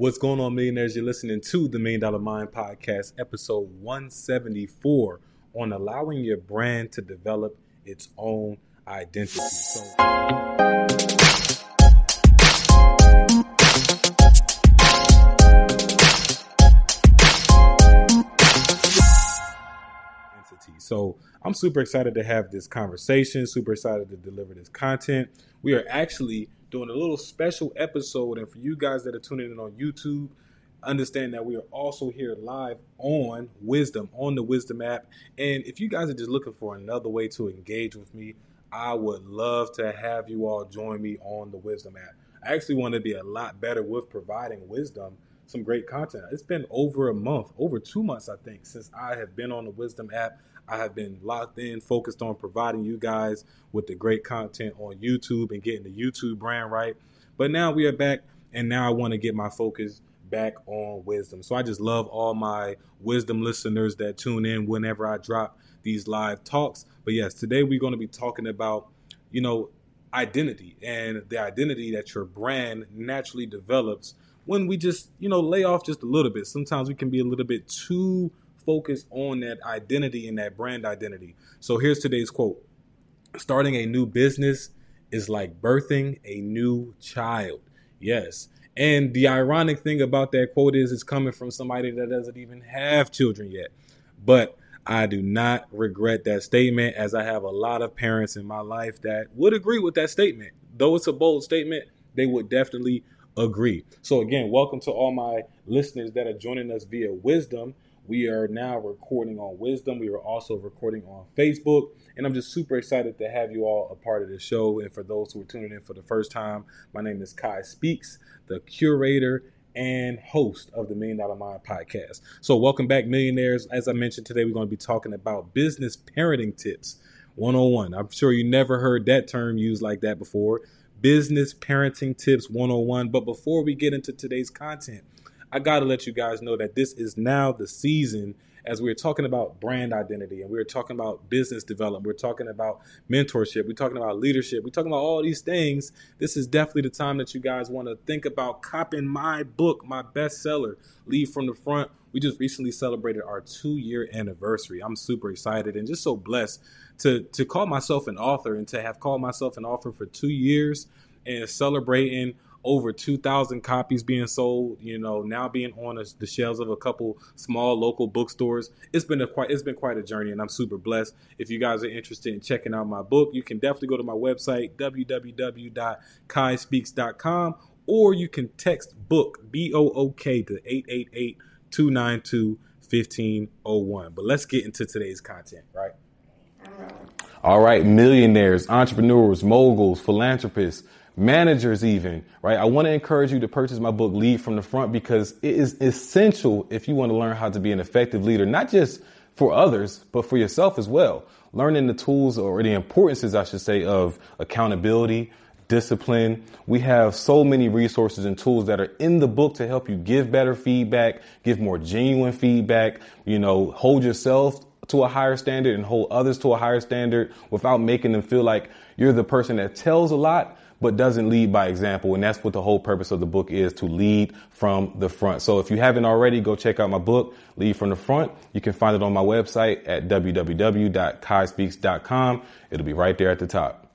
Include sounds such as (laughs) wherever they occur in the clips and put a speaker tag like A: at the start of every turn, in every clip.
A: What's going on, millionaires? You're listening to the Million Dollar Mind Podcast, episode 174 on allowing your brand to develop its own identity. So. So I'm super excited to have this conversation, super excited to deliver this content. We are actually doing a little special episode, and for you guys that are tuning in on YouTube, understand that we are also here live on Wisdom, on the Wisdom app. And if you guys are just looking for another way to engage with me, I would love to have you all join me on the Wisdom app. I actually want to be a lot better with providing wisdom, some great content. It's been over a month, over two months, I think, since I have been on the Wisdom app. I have been locked in, focused on providing you guys with the great content on YouTube and getting the YouTube brand right. But now we are back, and now I want to get my focus back on wisdom. So I just love all my wisdom listeners that tune in whenever I drop these live talks. But yes, today we're going to be talking about, you know, identity and the identity that your brand naturally develops when we just, you know, lay off just a little bit. Sometimes we can be a little bit too focused on that identity and that brand identity. So here's today's quote Starting a new business is like birthing a new child. Yes. And the ironic thing about that quote is it's coming from somebody that doesn't even have children yet. But I do not regret that statement as I have a lot of parents in my life that would agree with that statement. Though it's a bold statement, they would definitely agree. So, again, welcome to all my listeners that are joining us via wisdom. We are now recording on Wisdom. We are also recording on Facebook. And I'm just super excited to have you all a part of the show. And for those who are tuning in for the first time, my name is Quiy Speaks, the curator and host of the Million Dollar Mind podcast. So, welcome back, millionaires. As I mentioned today, we're going to be talking about business parenting tips 101. I'm sure you never heard that term used like that before. Business parenting tips 101. But before we get into today's content, I got to let you guys know that this is now the season as we are talking about brand identity and we are talking about business development, we're talking about mentorship, we're talking about leadership, we're talking about all these things. This is definitely the time that you guys want to think about copying my book, my bestseller, Lead from the Front. We just recently celebrated our two year anniversary. I'm super excited and just so blessed to to call myself an author and to have called myself an author for two years and celebrating over 2,000 copies being sold. You know, now being on a, the shelves of a couple small local bookstores. It's been a quite it's been quite a journey, and I'm super blessed. If you guys are interested in checking out my book, you can definitely go to my website www.quiyspeaks.com, or you can text book B O O K to 888 292 1501. But let's get into today's content, right? All right, millionaires, entrepreneurs, moguls, philanthropists managers even, right? I want to encourage you to purchase my book, Lead from the Front, because it is essential if you want to learn how to be an effective leader, not just for others, but for yourself as well. Learning the tools or the importances, I should say, of accountability, discipline. We have so many resources and tools that are in the book to help you give better feedback, give more genuine feedback, you know, hold yourself to a higher standard and hold others to a higher standard without making them feel like you're the person that tells a lot, but doesn't lead by example. And that's what the whole purpose of the book is to lead from the front. So if you haven't already, go check out my book, Lead from the Front. You can find it on my website at www.quiyspeaks.com. It'll be right there at the top.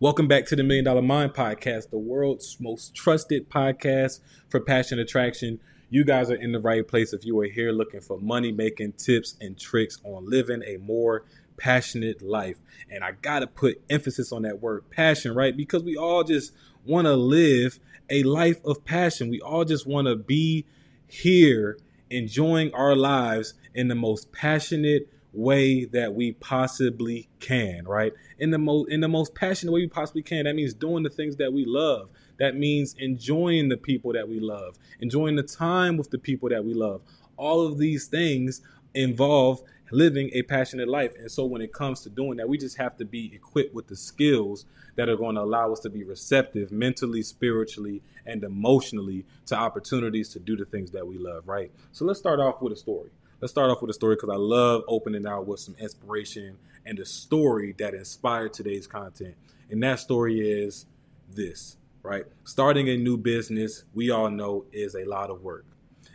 A: Welcome back to the Million Dollar Mind Podcast, the world's most trusted podcast for passion attraction. You guys are in the right place if you are here looking for money making tips and tricks on living a more passionate life. And I got to put emphasis on that word passion, right? Because we all just want to live a life of passion. We all just want to be here enjoying our lives in the most passionate way that we possibly can, right? In the most in the most passionate way we possibly can. That means doing the things that we love. That means enjoying the people that we love, enjoying the time with the people that we love. All of these things involve living a passionate life. And so when it comes to doing that, we just have to be equipped with the skills that are going to allow us to be receptive mentally, spiritually, and emotionally to opportunities to do the things that we love, right? So let's start off with a story. Let's start off with a story because I love opening out with some inspiration and a story that inspired today's content. And that story is this right? Starting a new business, we all know, is a lot of work.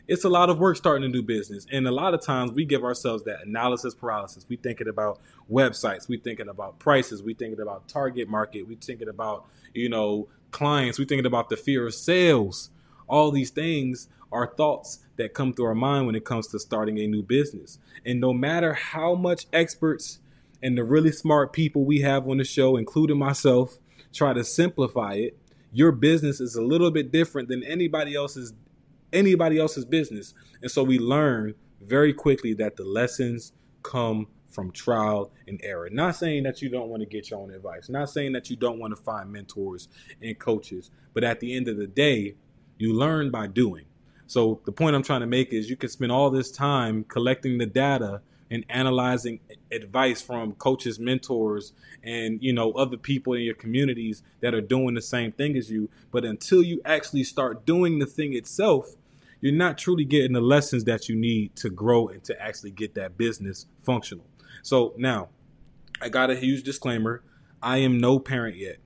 A: It's a lot of work starting a new business. And a lot of times we give ourselves that analysis paralysis. We thinking about websites, we thinking about prices, we thinking about target market, we thinking about, you know, clients, we thinking about the fear of sales. All these things are thoughts that come through our mind when it comes to starting a new business. And no matter how much experts and the really smart people we have on the show, including myself, try to simplify it, your business is a little bit different than anybody else's anybody else's business. And so we learn very quickly that the lessons come from trial and error. Not saying that you don't want to get your own advice, not saying that you don't want to find mentors and coaches, but at the end of the day, you learn by doing. So the point I'm trying to make is you can spend all this time collecting the data and analyzing advice from coaches, mentors, and you know other people in your communities that are doing the same thing as you. But until you actually start doing the thing itself, you're not truly getting the lessons that you need to grow and to actually get that business functional. So now, I got a huge disclaimer. I am no parent yet.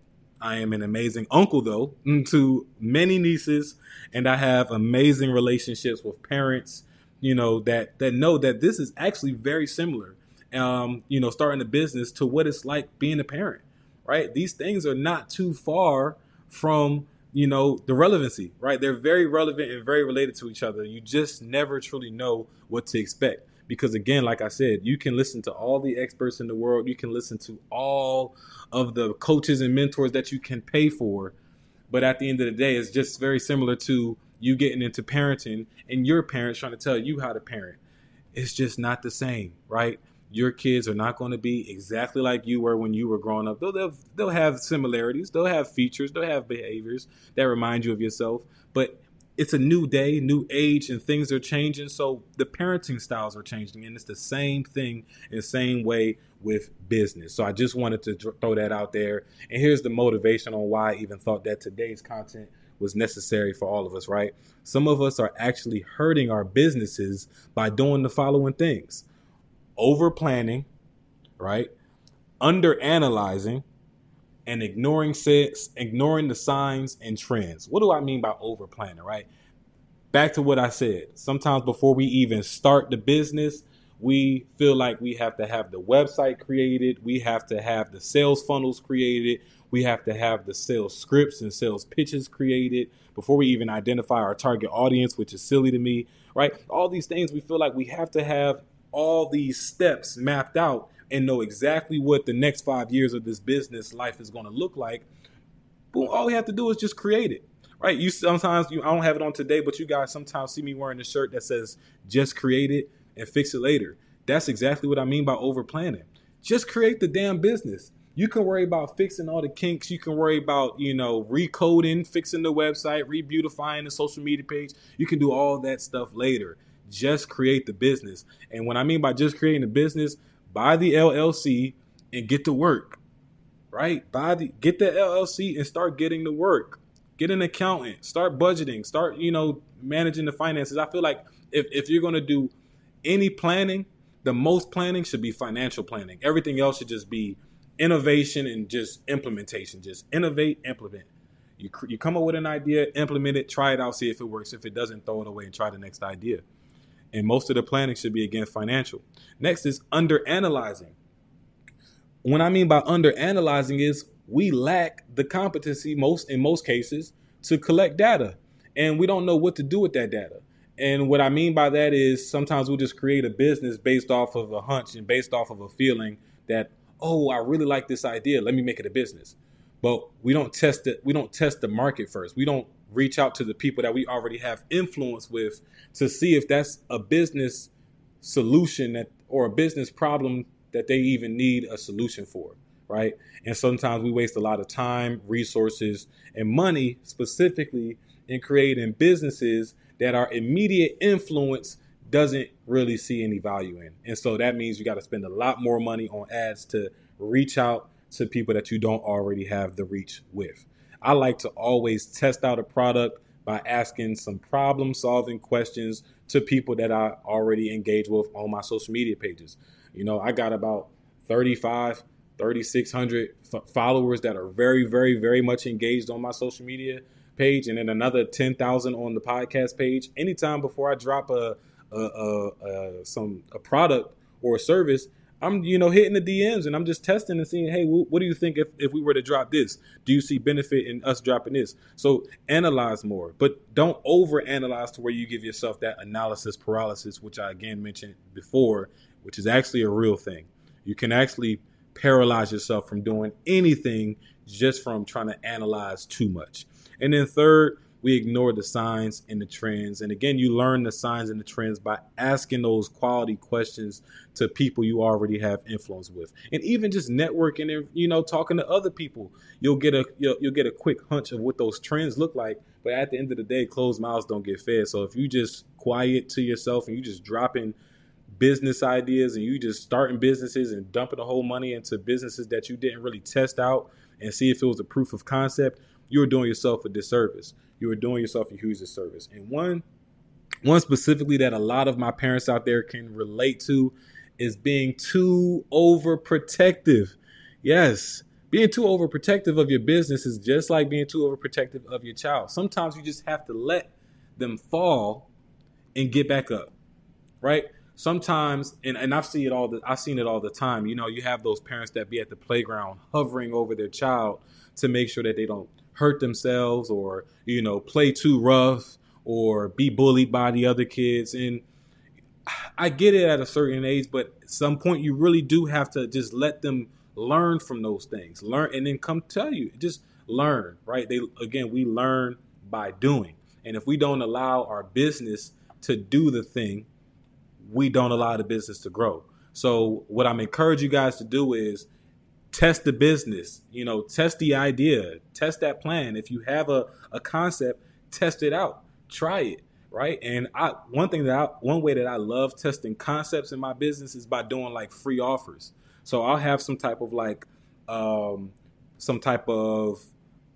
A: I am an amazing uncle, though, (laughs) to many nieces, and I have amazing relationships with parents. You know that that know that this is actually very similar. Um, you know, starting a business to what it's like being a parent. Right? These things are not too far from you know the relevancy right? They're very relevant and very related to each other. You just never truly know what to expect. Because again like i said you can listen to all the experts in the world. You can listen to all of the coaches and mentors that you can pay for. But at the end of the day it's just very similar to you getting into parenting and your parents trying to tell you how to parent. It's just not the same right your kids are not going to be exactly like you were when you were growing up. They'll, they'll, they'll have similarities, they'll have features, they'll have behaviors that remind you of yourself. But it's a new day, new age, and things are changing. So the parenting styles are changing, and it's the same thing in the same way with business. So I just wanted to throw that out there. And here's the motivation on why I even thought that today's content was necessary for all of us, right? Some of us are actually hurting our businesses by doing the following things over planning, right? Under analyzing and ignoring sets, ignoring the signs and trends. What do I mean by over planning, right? Back to what I said. Sometimes before we even start the business, we feel like we have to have the website created, we have to have the sales funnels created, we have to have the sales scripts and sales pitches created before we even identify our target audience, which is silly to me, right? All these things we feel like we have to have all these steps mapped out and know exactly what the next five years of this business life is going to look like, boom, all we have to do is just create it. Right? You sometimes you I don't have it on today, but you guys sometimes see me wearing a shirt that says just create it and fix it later. That's exactly what I mean by over planning. Just create the damn business. You can worry about fixing all the kinks. You can worry about, you know, recoding, fixing the website, rebeautifying the social media page. You can do all that stuff later just create the business. And when I mean by just creating the business, buy the LLC and get to work. Right? Buy the get the LLC and start getting to work. Get an accountant, start budgeting, start, you know, managing the finances. I feel like if, if you're gonna do any planning, the most planning should be financial planning. Everything else should just be innovation and just implementation. Just innovate, implement. You, you come up with an idea, implement it, try it out, see if it works. If it doesn't, throw it away and try the next idea and most of the planning should be again financial. Next is under analyzing. What I mean by under analyzing is we lack the competency most in most cases to collect data and we don't know what to do with that data. And what I mean by that is sometimes we'll just create a business based off of a hunch and based off of a feeling that, oh, I really like this idea. Let me make it a business. But we don't test it. We don't test the market first. We don't reach out to the people that we already have influence with to see if that's a business solution that or a business problem that they even need a solution for right? And sometimes we waste a lot of time resources and money specifically in creating businesses that our immediate influence doesn't really see any value in. And so that means you got to spend a lot more money on ads to reach out to people that you don't already have the reach with I like to always test out a product by asking some problem solving questions to people that I already engage with on my social media pages. You know, I got about 35 3,600 f- followers that are very, very, very much engaged on my social media page, and then another 10,000 on the podcast page. Anytime before I drop a, a, a, a some a product or a service, I'm you know hitting the DMs and I'm just testing and seeing, hey, what do you think if, if we were to drop this? Do you see benefit in us dropping this? So analyze more, but don't over analyze to where you give yourself that analysis paralysis, which I again mentioned before, which is actually a real thing. You can actually paralyze yourself from doing anything just from trying to analyze too much. And then third, we ignore the signs and the trends. And again, you learn the signs and the trends by asking those quality questions to people you already have influence with, and even just networking and you know talking to other people. You'll get a you'll, you'll get a quick hunch of what those trends look like. But at the end of the day, closed mouths don't get fed. So if you just quiet to yourself and you just dropping business ideas and you just starting businesses and dumping the whole money into businesses that you didn't really test out and see if it was a proof of concept, you are doing yourself a disservice. You are doing yourself a huge disservice. And one one specifically that a lot of my parents out there can relate to is being too overprotective. Yes, being too overprotective of your business is just like being too overprotective of your child. Sometimes you just have to let them fall and get back up. Right? sometimes and, and I've seen it all the I've seen it all the time. You know, you have those parents that be at the playground hovering over their child to make sure that they don't hurt themselves or, you know, play too rough or be bullied by the other kids. And I get it at a certain age, but at some point you really do have to just let them learn from those things. Learn and then come tell you. Just learn, right? They again, we learn by doing. And if we don't allow our business to do the thing we don't allow the business to grow. So what I'm encouraging you guys to do is test the business, you know, test the idea, test that plan. If you have a, a concept, test it out, try it. Right. And I one thing that I one way that I love testing concepts in my business is by doing like free offers. So I'll have some type of like um some type of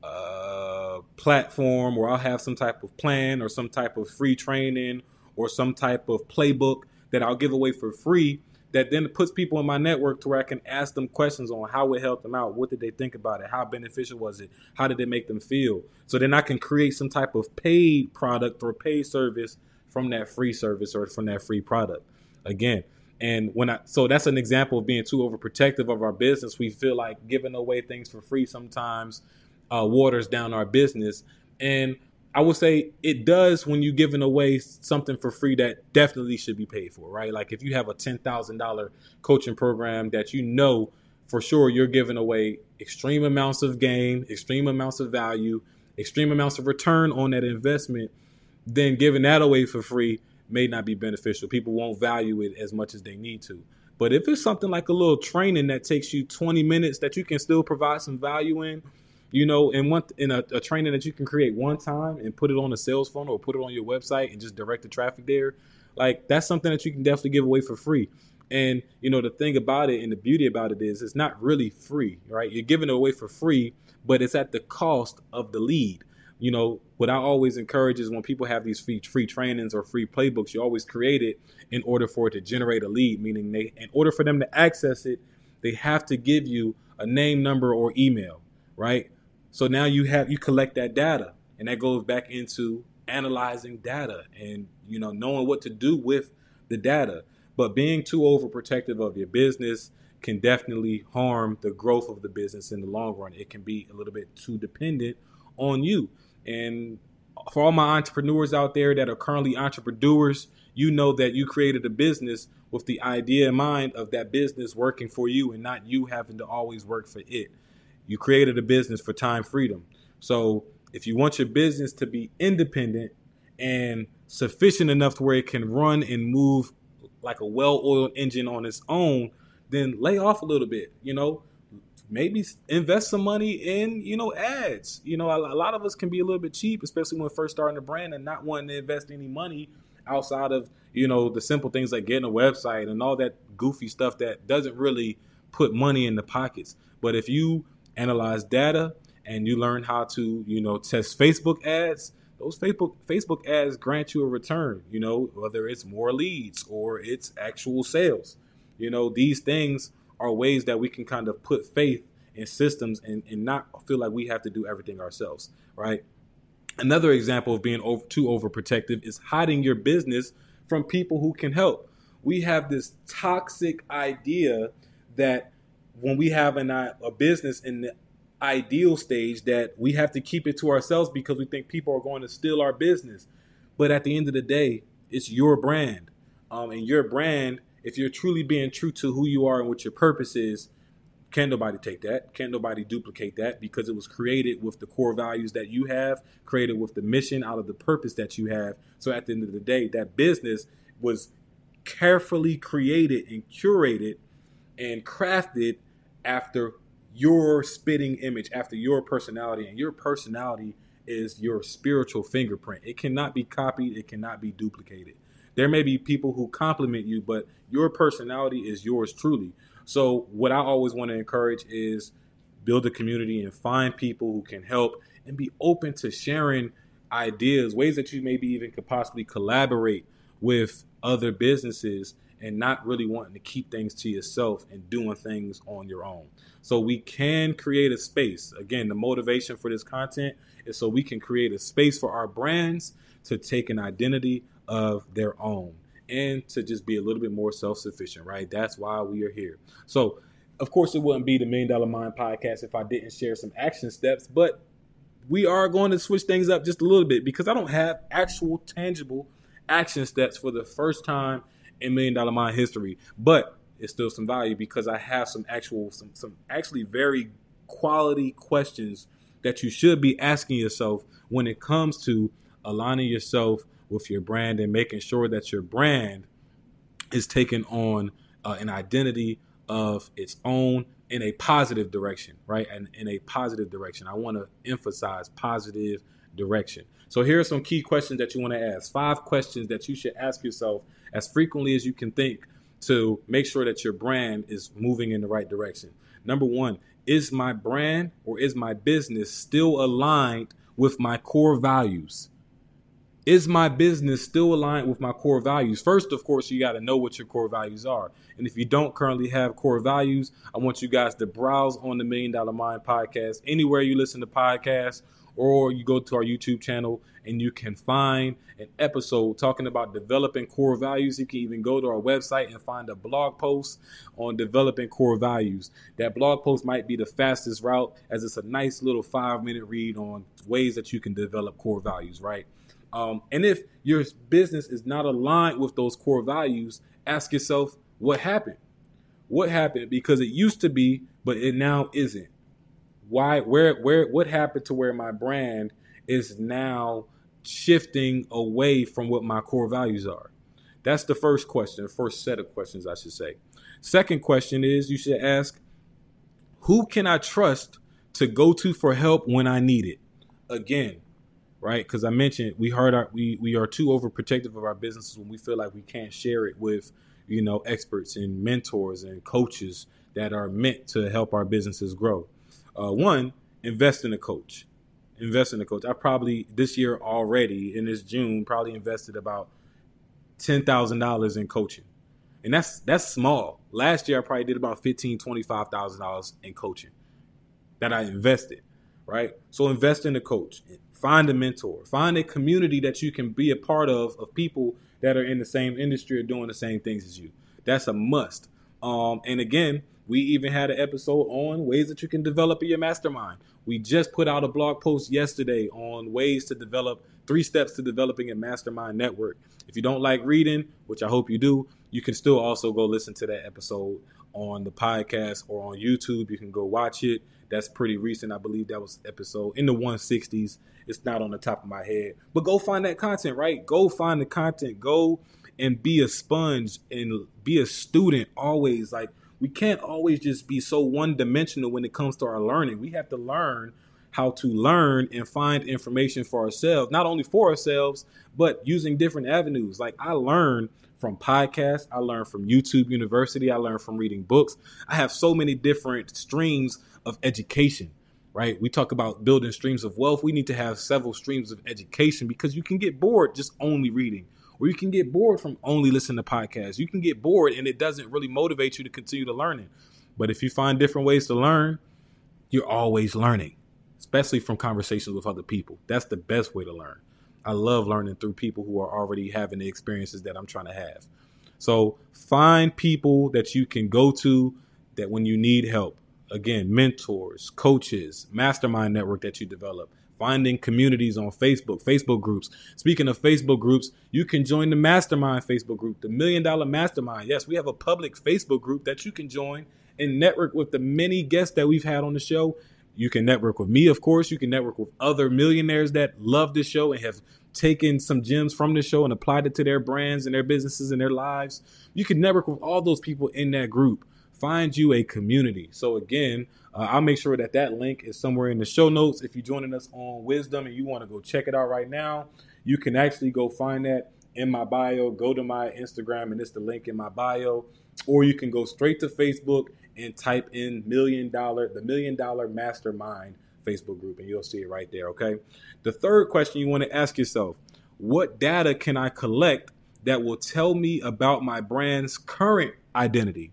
A: uh platform or I'll have some type of plan or some type of free training or some type of playbook that I'll give away for free that then puts people in my network to where I can ask them questions on how it helped them out. What did they think about it? How beneficial was it? How did it make them feel? So then I can create some type of paid product or paid service from that free service or from that free product. Again, and when I so that's an example of being too overprotective of our business. We feel like giving away things for free sometimes uh, waters down our business. And I would say it does when you're giving away something for free that definitely should be paid for, right? Like if you have a ten thousand dollar coaching program that you know for sure you're giving away extreme amounts of gain, extreme amounts of value, extreme amounts of return on that investment, then giving that away for free may not be beneficial. People won't value it as much as they need to. But if it's something like a little training that takes you 20 minutes that you can still provide some value in, you know, in one in a, a, training that you can create one time and put it on a sales funnel or put it on your website and just direct the traffic there, like that's something that you can definitely give away for free. And you know, the thing about it and the beauty about it is it's not really free, right? You're giving it away for free, but it's at the cost of the lead. You know, what I always encourage is when people have these free free trainings or free playbooks, you always create it in order for it to generate a lead, meaning they in order for them to access it, they have to give you a name, number, or email, right? So now you have you collect that data, and that goes back into analyzing data and you know knowing what to do with the data. But being too overprotective of your business can definitely harm the growth of the business in the long run. It can be a little bit too dependent on you. And for all my entrepreneurs out there that are currently entrepreneurs, you know that you created a business with the idea in mind of that business working for you and not you having to always work for it. You created a business for time freedom. So if you want your business to be independent and sufficient enough to where it can run and move like a well-oiled engine on its own, then lay off a little bit. You know, maybe invest some money in you know ads. You know, a, a lot of us can be a little bit cheap, especially when first starting a brand and not wanting to invest any money outside of you know the simple things like getting a website and all that goofy stuff that doesn't really put money in the pockets. But if you analyze data and you learn how to, you know, test Facebook ads, those Facebook Facebook ads grant you a return, you know, whether it's more leads or it's actual sales. You know, these things are ways that we can kind of put faith in systems and, and not feel like we have to do everything ourselves, right? Another example of being over, too overprotective is hiding your business from people who can help. We have this toxic idea that when we have an, a business in the ideal stage that we have to keep it to ourselves because we think people are going to steal our business. But at the end of the day, it's your brand. Um, and your brand, if you're truly being true to who you are and what your purpose is, can't nobody take that. Can't nobody duplicate that because it was created with the core values that you have, created with the mission out of the purpose that you have. So at the end of the day, that business was carefully created and curated and crafted after your spitting image, after your personality. And your personality is your spiritual fingerprint. It cannot be copied, it cannot be duplicated. There may be people who compliment you, but your personality is yours truly. So, what I always want to encourage is build a community and find people who can help and be open to sharing ideas, ways that you maybe even could possibly collaborate with other businesses and not really wanting to keep things to yourself and doing things on your own. So we can create a space. Again, the motivation for this content is so we can create a space for our brands to take an identity of their own and to just be a little bit more self sufficient, right? That's why we are here. So, of course, it wouldn't be the Million Dollar Mind podcast if I didn't share some action steps, but we are going to switch things up just a little bit because I don't have actual tangible action steps for the first time in Million Dollar Mind history. But it's still some value because I have some actual, some, some actually very quality questions that you should be asking yourself when it comes to aligning yourself with your brand and making sure that your brand is taking on uh, an identity of its own in a positive direction, right? And in a positive direction. I want to emphasize positive direction. So here are some key questions that you want to ask. Five questions that you should ask yourself as frequently as you can think to make sure that your brand is moving in the right direction. Number one, is my brand or is my business still aligned with my core values? Is my business still aligned with my core values? First, of course, you got to know what your core values are. And if you don't currently have core values, I want you guys to browse on the Million Dollar Mind podcast, anywhere you listen to podcasts, or you go to our YouTube channel and you can find an episode talking about developing core values. You can even go to our website and find a blog post on developing core values. That blog post might be the fastest route as it's a nice little five minute read on ways that you can develop core values, right? Um, and if your business is not aligned with those core values, ask yourself what happened. What happened? Because it used to be, but it now isn't. Why? Where? Where? What happened to where my brand is now shifting away from what my core values are? That's the first question, first set of questions, I should say. Second question is you should ask, who can I trust to go to for help when I need it? Again, right? Because I mentioned we heard our we we are too overprotective of our businesses when we feel like we can't share it with you know experts and mentors and coaches that are meant to help our businesses grow. Uh, one, invest in a coach. Invest in a coach. I probably this year already in this June probably invested about ten thousand dollars in coaching, and that's that's small. Last year I probably did about fifteen twenty five thousand dollars in coaching that I invested. Right, so invest in a coach find a mentor, find a community that you can be a part of of people that are in the same industry or doing the same things as you. That's a must. Um, and again, we even had an episode on ways that you can develop your mastermind. We just put out a blog post yesterday on ways to develop three steps to developing a mastermind network. If you don't like reading, which I hope you do, you can still also go listen to that episode on the podcast or on YouTube. You can go watch it. That's pretty recent. I believe that was episode in the 160s. It's not on the top of my head. But go find that content, right? Go find the content. Go and be a sponge and be a student always. Like we can't always just be so one dimensional when it comes to our learning. We have to learn how to learn and find information for ourselves, not only for ourselves, but using different avenues. Like I learned from podcasts, I learned from YouTube University, I learned from reading books. I have so many different streams of education, right? We talk about building streams of wealth. We need to have several streams of education because you can get bored just only reading, or you can get bored from only listening to podcasts. You can get bored and it doesn't really motivate you to continue to learn it. But if you find different ways to learn, you're always learning, especially from conversations with other people. That's the best way to learn. I love learning through people who are already having the experiences that I'm trying to have. So find people that you can go to that when you need help, again, mentors, coaches, mastermind network that you develop, finding communities on Facebook, Facebook groups. Speaking of Facebook groups, you can join the mastermind Facebook group, the million dollar mastermind. Yes, we have a public Facebook group that you can join and network with the many guests that we've had on the show. You can network with me, of course. You can network with other millionaires that love this show and have taken some gems from the show and applied it to their brands and their businesses and their lives. You can network with all those people in that group. Find you a community. So again, uh, I'll make sure that that link is somewhere in the show notes. If you're joining us on Wisdom and you want to go check it out right now, you can actually go find that in my bio. Go to my Instagram and it's the link in my bio, or you can go straight to Facebook and type in million dollar the million dollar mastermind Facebook group and you'll see it right there. Okay. The third question you want to ask yourself what data can I collect that will tell me about my brand's current identity?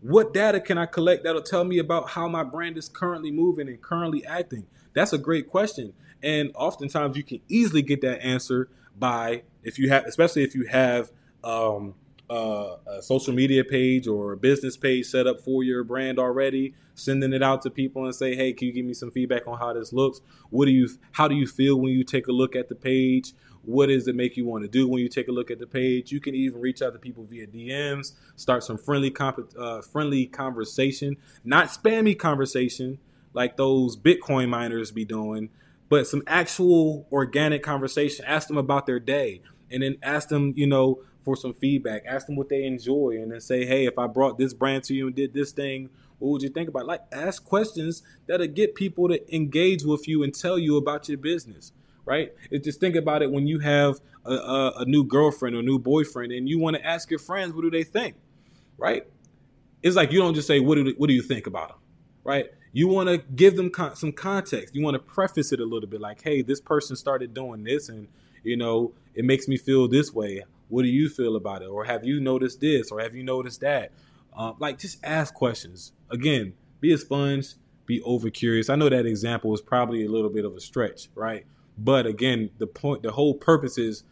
A: What data can I collect that'll tell me about how my brand is currently moving and currently acting? That's a great question. And oftentimes you can easily get that answer by if you have, especially if you have um, uh, a social media page or a business page set up for your brand already, sending it out to people and say, "Hey, can you give me some feedback on how this looks? What do you how do you feel when you take a look at the page? What does it make you want to do when you take a look at the page? You can even reach out to people via DMs, start some friendly comp- uh, friendly conversation, not spammy conversation like those Bitcoin miners be doing, but some actual organic conversation. Ask them about their day, and then ask them, you know, for some feedback. Ask them what they enjoy, and then say, hey, if I brought this brand to you and did this thing, what would you think about? Like, ask questions that'll get people to engage with you and tell you about your business. Right? It's just think about it when you have a, a, a new girlfriend or new boyfriend, and you want to ask your friends what do they think. Right? It's like you don't just say what do what do you think about them, right? You want to give them con- some context. You want to preface it a little bit, like, hey, this person started doing this, and you know, it makes me feel this way. What do you feel about it? Or have you noticed this? Or have you noticed that? Uh, like, just ask questions. Again, be a sponge, be over curious. I know that example is probably a little bit of a stretch, right? But again, the point, the whole purpose is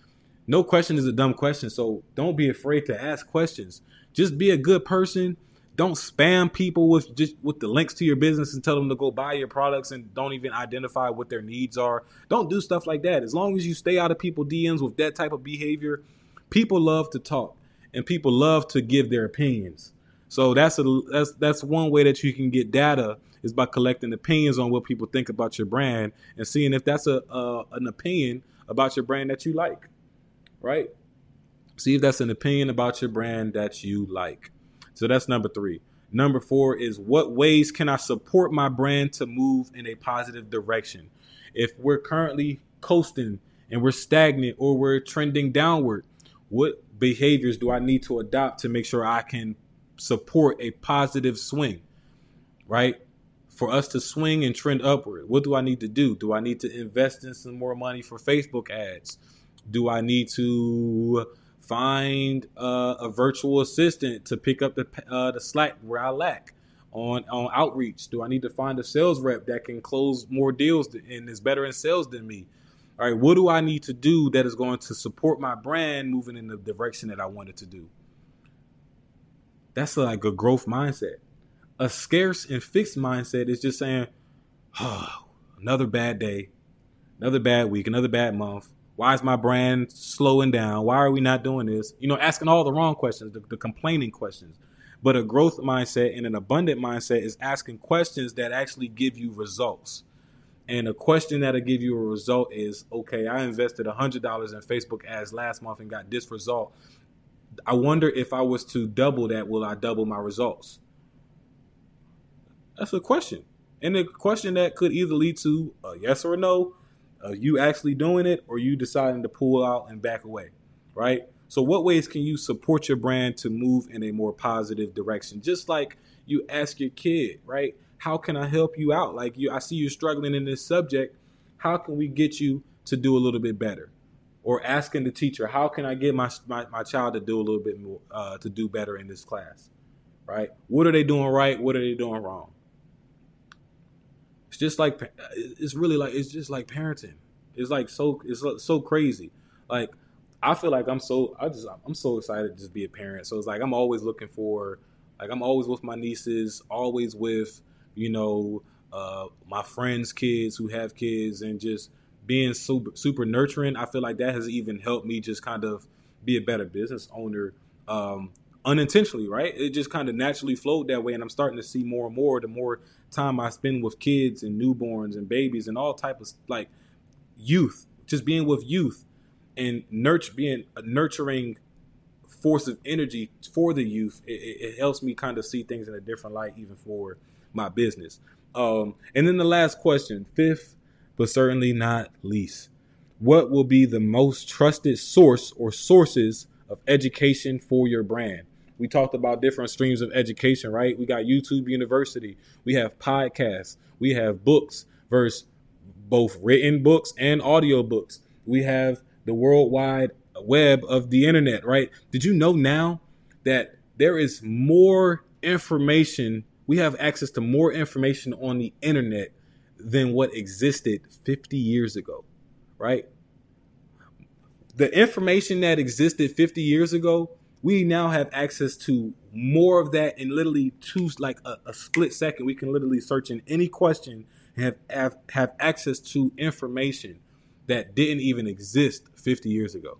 A: no question is a dumb question. So don't be afraid to ask questions. Just be a good person. Don't spam people with just with the links to your business and tell them to go buy your products and don't even identify what their needs are. Don't do stuff like that. As long as you stay out of people DMs with that type of behavior, people love to talk and people love to give their opinions. So that's a that's that's one way that you can get data is by collecting opinions on what people think about your brand and seeing if that's a, a an opinion about your brand that you like. Right? See if that's an opinion about your brand that you like. So that's number 3. Number 4 is what ways can I support my brand to move in a positive direction? If we're currently coasting and we're stagnant or we're trending downward, what behaviors do I need to adopt to make sure I can support a positive swing, right? For us to swing and trend upward, what do I need to do? Do I need to invest in some more money for Facebook ads? Do I need to find uh, a virtual assistant to pick up the uh, the slack where I lack on on outreach? Do I need to find a sales rep that can close more deals and is better in sales than me? All right, what do I need to do that is going to support my brand moving in the direction that I wanted to do? That's like a growth mindset. A scarce and fixed mindset is just saying, oh, another bad day, another bad week, another bad month. Why is my brand slowing down? Why are we not doing this? You know, asking all the wrong questions, the, the complaining questions. But a growth mindset and an abundant mindset is asking questions that actually give you results. And a question that'll give you a result is okay, I invested $100 in Facebook ads last month and got this result. I wonder if I was to double that, will I double my results? That's a question. And a question that could either lead to a yes or a no, uh, you actually doing it, or you deciding to pull out and back away, right? So, what ways can you support your brand to move in a more positive direction? Just like you ask your kid, right? How can I help you out? Like you, I see you struggling in this subject. How can we get you to do a little bit better? Or asking the teacher, how can I get my my, my child to do a little bit more uh, to do better in this class? right? What are they doing right? What are they doing wrong? It's just like it's really like it's just like parenting. It's like so it's so crazy. Like I feel like I'm so I just I'm so excited to just be a parent. So it's like I'm always looking for like I'm always with my nieces, always with you know uh, my friends' kids who have kids, and just being super super nurturing. I feel like that has even helped me just kind of be a better business owner um, unintentionally, right? It just kind of naturally flowed that way, and I'm starting to see more and more the more time I spend with kids and newborns and babies and all type of like youth, just being with youth and nurture being a nurturing force of energy for the youth. It, it helps me kind of see things in a different light, even for my business. Um, and then the last question, fifth, but certainly not least, what will be the most trusted source or sources of education for your brand? We talked about different streams of education, right? We got YouTube University, we have podcasts, we have books versus both written books and audio books. We have the worldwide web of the internet, right? Did you know now that there is more information? We have access to more information on the internet than what existed 50 years ago, right? The information that existed 50 years ago we now have access to more of that in literally two like a, a, split second. We can literally search in any question and have, have have access to information that didn't even exist 50 years ago.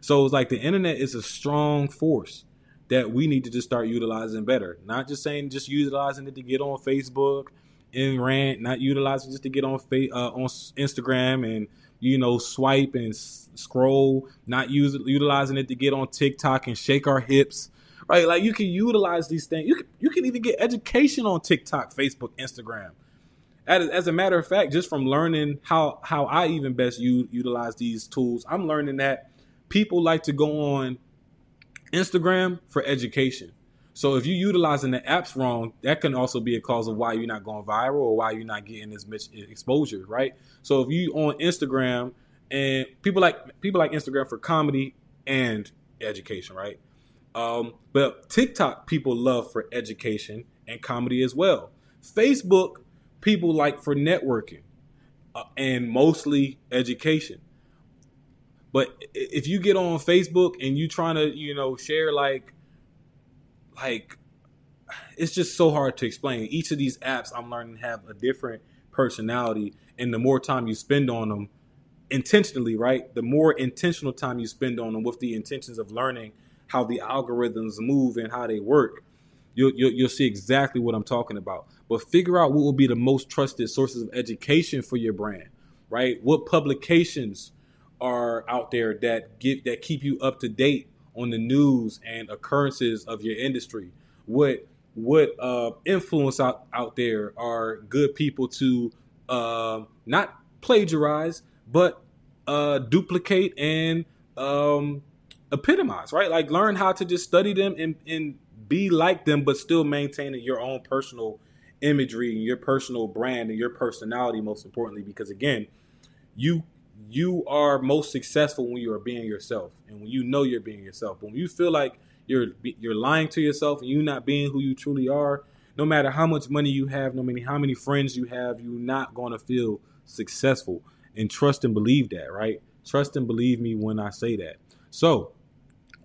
A: So it's like the internet is a strong force that we need to just start utilizing better not just saying just utilizing it to get on facebook and rant not utilizing just to get on fa- uh, on instagram and you know, swipe and s- scroll, not use utilizing it to get on TikTok and shake our hips. Right? Like you can utilize these things. You can you can even get education on TikTok, Facebook, Instagram. As, as a matter of fact, just from learning how how I even best u- utilize these tools, I'm learning that people like to go on Instagram for education. So if you're utilizing the apps wrong, that can also be a cause of why you're not going viral or why you're not getting as much exposure, right? So if you on Instagram and people like people like Instagram for comedy and education, right? Um, but TikTok people love for education and comedy as well. Facebook people like for networking uh, and mostly education. But if you get on Facebook and you trying to, you know, share like like it's just so hard to explain. Each of these apps I'm learning have a different personality, and the more time you spend on them intentionally, right? The more intentional time you spend on them with the intentions of learning how the algorithms move and how they work, you'll, you'll, you'll see exactly what I'm talking about. But figure out what will be the most trusted sources of education for your brand, right? What publications are out there that get that keep you up to date on the news and occurrences of your industry. What what uh, influence out out there are good people to uh, not plagiarize, but uh, duplicate and um, epitomize, right? Like learn how to just study them and, and be like them, but still maintaining your own personal imagery and your personal brand and your personality, most importantly, because again, you you are most successful when you are being yourself and when you know you're being yourself. But when you feel like you're you're lying to yourself and you're not being who you truly are, no matter how much money you have, no matter how many friends you have, you're not going to feel successful. And trust and believe that, right? Trust and believe me when I say that. So,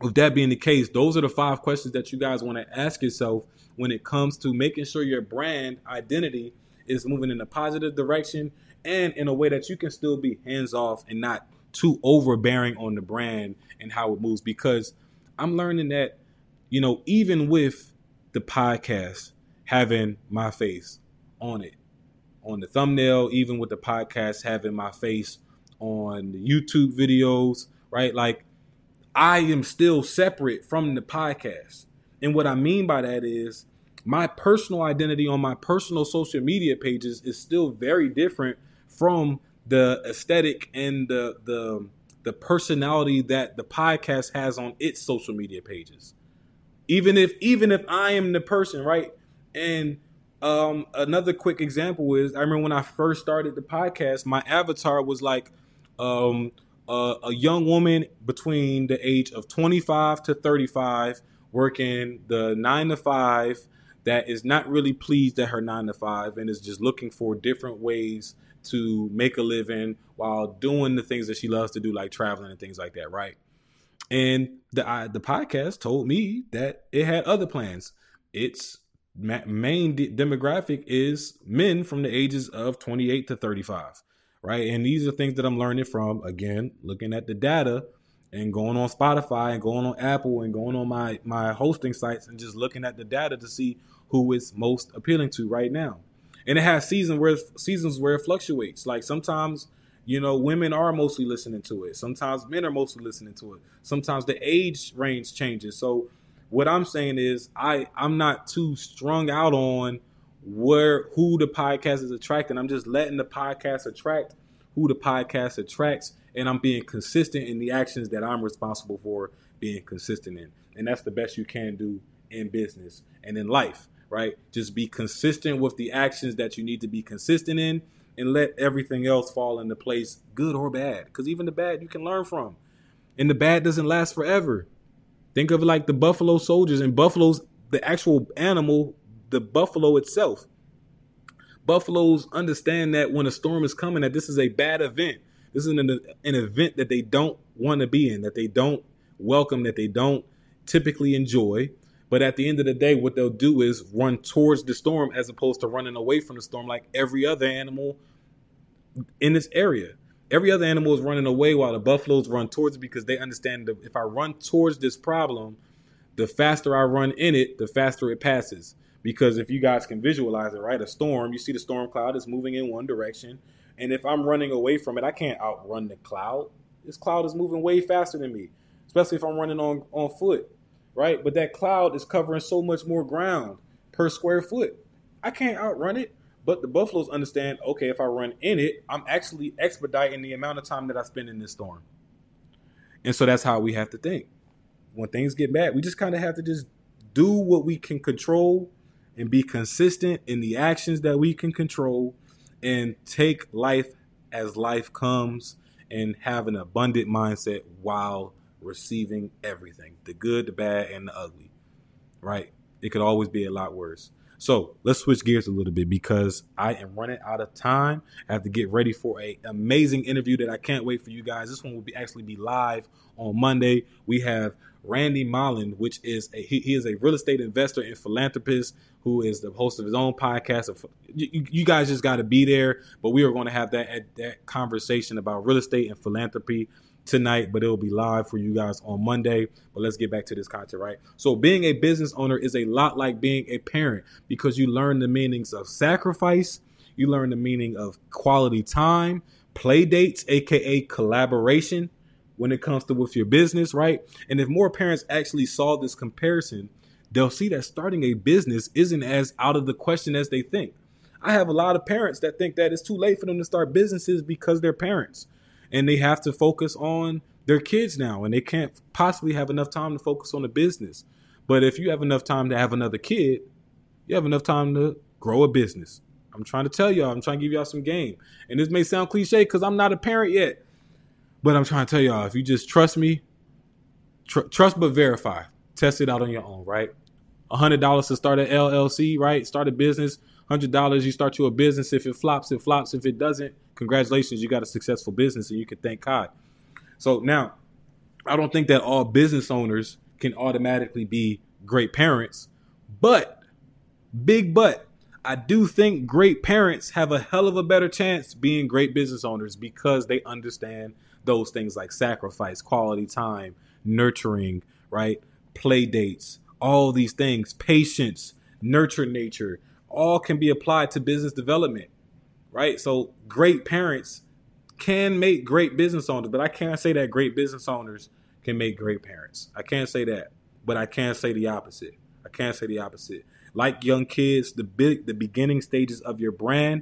A: with that being the case, those are the five questions that you guys want to ask yourself when it comes to making sure your brand identity is moving in a positive direction and in a way that you can still be hands off and not too overbearing on the brand and how it moves. Because I'm learning that, you know, even with the podcast having my face on it, on the thumbnail, even with the podcast having my face on the YouTube videos, right? Like, I am still separate from the podcast. And what I mean by that is my personal identity on my personal social media pages is still very different from the aesthetic and the the the personality that the podcast has on its social media pages. Even if even if I am the person, right? And um, another quick example is I remember when I first started the podcast, my avatar was like um, a young woman between the age of 25 to 35 working the nine to five that is not really pleased at her nine to five and is just looking for different ways to make a living while doing the things that she loves to do, like traveling and things like that, right? And the I, the podcast told me that it had other plans. Its ma- main de- demographic is men from the ages of 28 to 35, right? And these are things that I'm learning from again, looking at the data and going on Spotify and going on Apple and going on my my hosting sites and just looking at the data to see who it's most appealing to right now. And it has seasons where seasons where it fluctuates. Like sometimes you know, women are mostly listening to it. Sometimes men are mostly listening to it. Sometimes the age range changes. So what I'm saying is I I'm not too strung out on where who the podcast is attracting. I'm just letting the podcast attract who the podcast attracts and I'm being consistent in the actions that I'm responsible for being consistent in. And that's the best you can do in business and in life, right? Just be consistent with the actions that you need to be consistent in and let everything else fall into place, good or bad. Because even the bad you can learn from. And the bad doesn't last forever. Think of like the buffalo soldiers and buffaloes, the actual animal, the buffalo itself. Buffaloes understand that when a storm is coming, that this is a bad event. This is an, an event that they don't want to be in, that they don't welcome, that they don't typically enjoy. But at the end of the day, what they'll do is run towards the storm as opposed to running away from the storm like every other animal in this area. Every other animal is running away while the buffaloes run towards it because they understand that if I run towards this problem, the faster I run in it, the faster it passes. Because if you guys can visualize it, right? A storm, you see the storm cloud is moving in one direction. And if I'm running away from it, I can't outrun the cloud. This cloud is moving way faster than me, especially if I'm running on, on foot right? But that cloud is covering so much more ground per square foot. I can't outrun it. But the Buffaloes understand, okay, if I run in it, I'm actually expediting the amount of time that I spend in this storm. And so that's how we have to think. When things get bad, we just kind of have to just do what we can control and be consistent in the actions that we can control and take life as life comes and have an abundant mindset while receiving everything the good, the bad, and the ugly, right? It could always be a lot worse. So let's switch gears a little bit because I am running out of time. I have to get ready for a amazing interview that I can't wait for you guys. This one will be actually be live on Monday. We have Randy Mullen, which is a, he, he is a real estate investor and philanthropist who is the host of his own podcast. You, you guys just got to be there, but we are going to have that that conversation about real estate and philanthropy tonight, but it'll be live for you guys on Monday. But let's get back to this content, right? So, being a business owner is a lot like being a parent because you learn the meanings of sacrifice, you learn the meaning of quality time, play dates, aka collaboration when it comes to with your business, right? And if more parents actually saw this comparison, they'll see that starting a business isn't as out of the question as they think. I have a lot of parents that think that it's too late for them to start businesses because they're parents and they have to focus on their kids now and they can't possibly have enough time to focus on the business. But if you have enough time to have another kid, you have enough time to grow a business. I'm trying to tell y'all, I'm trying to give y'all some game. And this may sound cliche because I'm not a parent yet. But I'm trying to tell y'all, if you just trust me, tr- trust but verify. Test it out on your own, right? $100 to start an LLC, right? Start a business. $100, you start you a business. If it flops, it flops. If it doesn't, congratulations, you got a successful business and you can thank God. So now, I don't think that all business owners can automatically be great parents, but big but I do think great parents have a hell of a better chance being great business owners because they understand those things like sacrifice, quality time, nurturing, right? Play dates, all these things, patience, nurture nature, all can be applied to business development right? So great parents can make great business owners, but I can't say that great business owners can make great parents. I can't say that, but I can say the opposite. I can't say the opposite. Like young kids, the big the beginning stages of your brand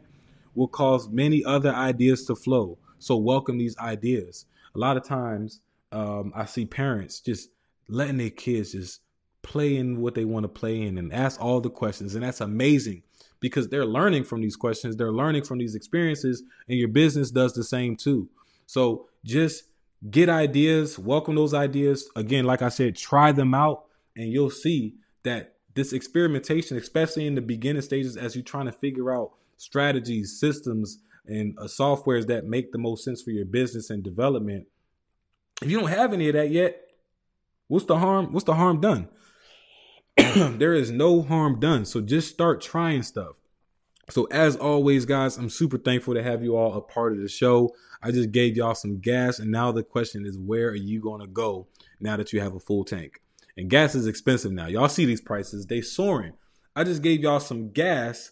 A: will cause many other ideas to flow. So welcome these ideas. A lot of times, um, I see parents just letting their kids just play in what they want to play in and ask all the questions, and that's amazing because they're learning from these questions, they're learning from these experiences, and your business does the same too. So just get ideas, welcome those ideas. Again, like I said, try them out and you'll see that this experimentation, especially in the beginning stages, as you're trying to figure out strategies, systems, and uh, softwares that make the most sense for your business and development. If you don't have any of that yet, what's the harm? What's the harm done? (clears throat) there is no harm done. So just start trying stuff. So as always, guys, I'm super thankful to have you all a part of the show. I just gave y'all some gas, and now the question is, where are you to go now that you have a full tank? And gas is expensive now. Y'all see these prices, they soaring. I just gave y'all some gas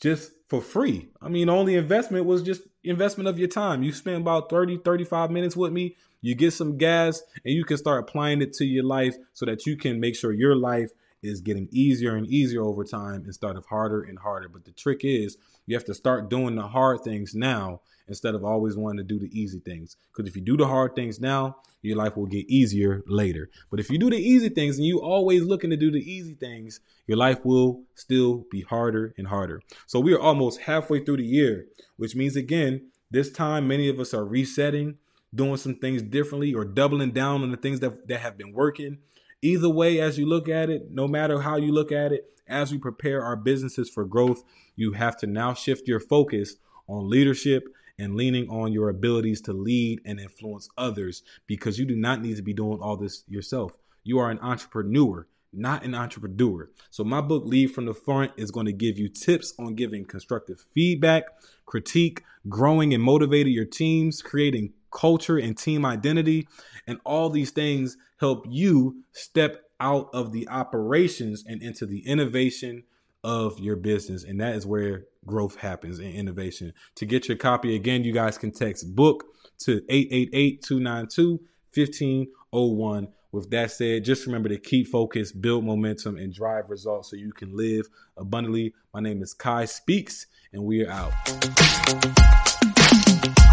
A: just for free. I mean, only investment was just investment of your time. You spend about 30, 35 minutes with me, you get some gas, and you can start applying it to your life so that you can make sure your life is getting easier and easier over time instead of harder and harder. But the trick is you have to start doing the hard things now instead of always wanting to do the easy things. Because if you do the hard things now, your life will get easier later. But if you do the easy things and you always looking to do the easy things, your life will still be harder and harder. So we are almost halfway through the year, which means again, this time many of us are resetting, doing some things differently or doubling down on the things that, that have been working. Either way, as you look at it, no matter how you look at it, as we prepare our businesses for growth, you have to now shift your focus on leadership and leaning on your abilities to lead and influence others because you do not need to be doing all this yourself. You are an entrepreneur, not an entrepreneur. So, my book, Lead from the Front, is going to give you tips on giving constructive feedback, critique, growing and motivating your teams, creating culture and team identity. And all these things help you step out of the operations and into the innovation of your business. And that is where growth happens and innovation. To get your copy, again, you guys can text book to 888 292 1501. With that said, just remember to keep focus, build momentum, and drive results so you can live abundantly. My name is Quiy Speaks, and we are out.